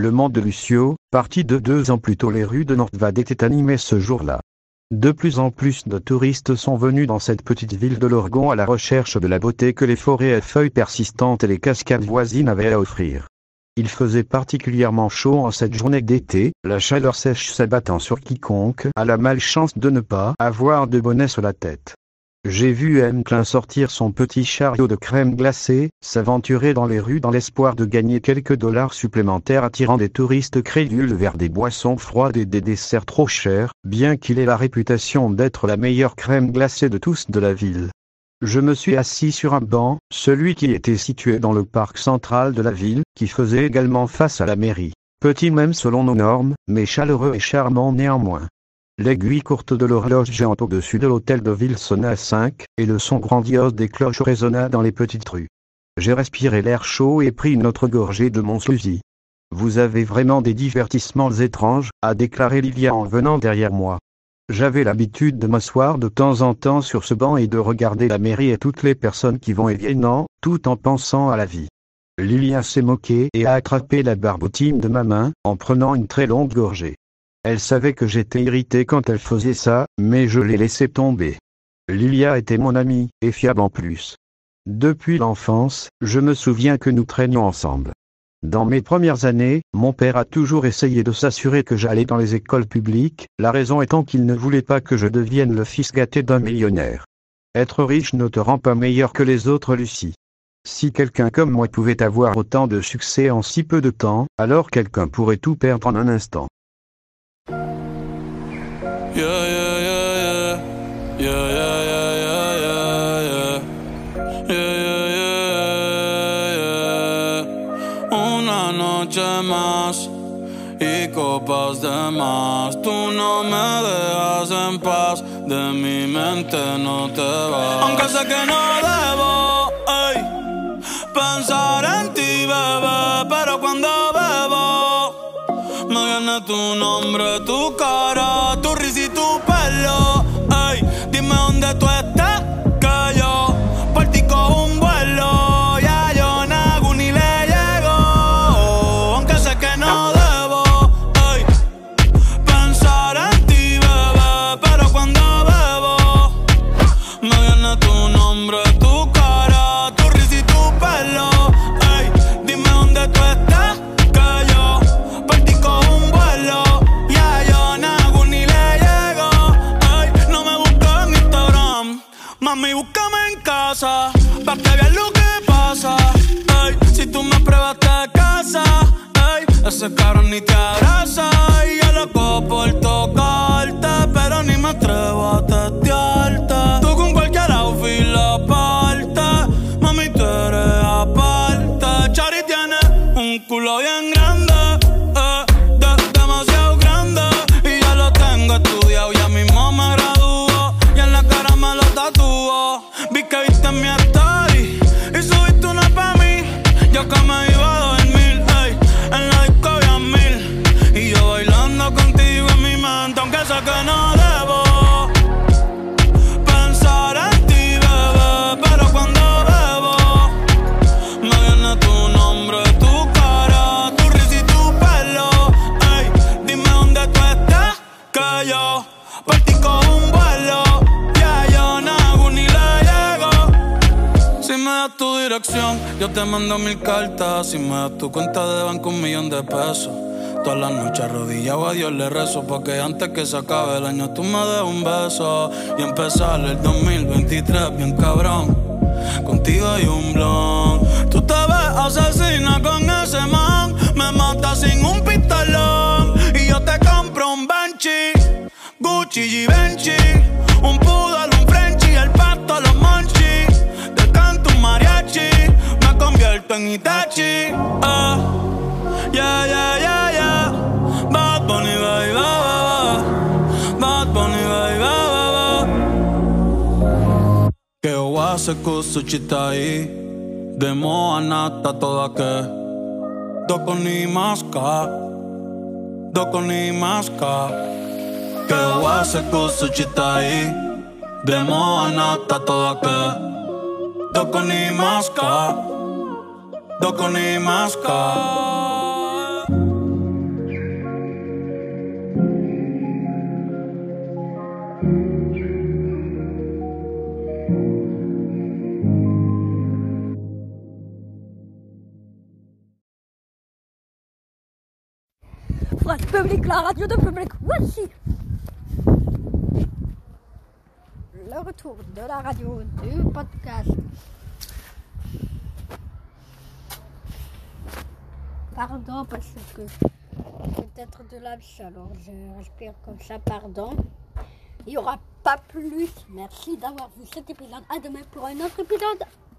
Le monde de Lucio, parti de deux ans plus tôt les rues de Nordvad étaient animées ce jour-là. De plus en plus de touristes sont venus dans cette petite ville de l'Orgon à la recherche de la beauté que les forêts à feuilles persistantes et les cascades voisines avaient à offrir. Il faisait particulièrement chaud en cette journée d'été, la chaleur sèche s'abattant sur quiconque a la malchance de ne pas avoir de bonnet sur la tête. J'ai vu. Klein sortir son petit chariot de crème glacée, s'aventurer dans les rues dans l'espoir de gagner quelques dollars supplémentaires attirant des touristes crédules vers des boissons froides et des desserts trop chers, bien qu'il ait la réputation d'être la meilleure crème glacée de tous de la ville. Je me suis assis sur un banc, celui qui était situé dans le parc central de la ville, qui faisait également face à la mairie. Petit même selon nos normes, mais chaleureux et charmant néanmoins. L'aiguille courte de l'horloge géante au-dessus de l'hôtel de ville sonna à 5, et le son grandiose des cloches résonna dans les petites rues. J'ai respiré l'air chaud et pris une autre gorgée de mon fusil. Vous avez vraiment des divertissements étranges, a déclaré Lilia en venant derrière moi. J'avais l'habitude de m'asseoir de temps en temps sur ce banc et de regarder la mairie et toutes les personnes qui vont et viennent, tout en pensant à la vie. Lilia s'est moquée et a attrapé la barbotine de ma main, en prenant une très longue gorgée. Elle savait que j'étais irrité quand elle faisait ça, mais je l'ai laissé tomber. Lilia était mon amie, et fiable en plus. Depuis l'enfance, je me souviens que nous traînions ensemble. Dans mes premières années, mon père a toujours essayé de s'assurer que j'allais dans les écoles publiques, la raison étant qu'il ne voulait pas que je devienne le fils gâté d'un millionnaire. Être riche ne te rend pas meilleur que les autres, Lucie. Si quelqu'un comme moi pouvait avoir autant de succès en si peu de temps, alors quelqu'un pourrait tout perdre en un instant. Yeah, yeah, yeah, yeah. Yeah, yeah, yeah, yeah, yeah, yeah. Yeah, yeah, yeah. Una noche más y copas de más. Tú no me dejas en paz, de mi mente no te vas. Aunque sé que no debo ey, pensar en ti, bebé, pero cuando bebo me viene tu nombre, tu cara, dónde tú estás, que yo por ti un vuelo. Ya yo nago ni le llego, aunque sé que no debo. Ey, pensar en ti, bebé, pero cuando bebo me viene tu nombre, tu cara, tu risa y tu pelo. Ey, dime dónde tú estás, casa, pa' que veas lo que pasa. Ey, si tú me pruebas te casa, ey, ese cabrón ni te abraza. Y yo loco por tocarte, pero ni me atrevo a testearte. Tú con cualquier outfit la parte, mami, tú eres aparte. Chari tiene un culo bien grande, eh, de- demasiado grande. Y ya lo tengo estudiado, ya mismo me gradúo. Y en la cara me lo tatúo. Vi que viste mi story y subiste una pa' mí. Yo que me iba a dormir, ey, en la disco había mil. Y yo bailando contigo en mi mente, aunque sé que no tu dirección, yo te mando mil cartas. Si me das tu cuenta de banco, un millón de pesos. Todas las noches arrodillado a Dios le rezo Porque antes que se acabe el año tú me des un beso Y empezar el 2023 bien cabrón Contigo hay un blon Tú te ves asesina con ese man Me mata sin un pistolón Y yo te compro un Benchi Gucci Givenchy Un poodle, en Itachi. Ah, yeah, yeah, yeah, yeah. Bad Bunny, va, va, va, Bad Bunny, va, va, va. Que o hace cosa chitai. De moa nata toda que. Doko ni maska. Doko ni maska. Que o hace cosa chitai. De moa nata toda que. Doko ni maska. Dok on public, la radio de public, voici. Le retour de la radio du podcast. Pardon parce que peut-être de la alors je respire comme ça, pardon. Il n'y aura pas plus. Merci d'avoir vu cet épisode. À demain pour un autre épisode.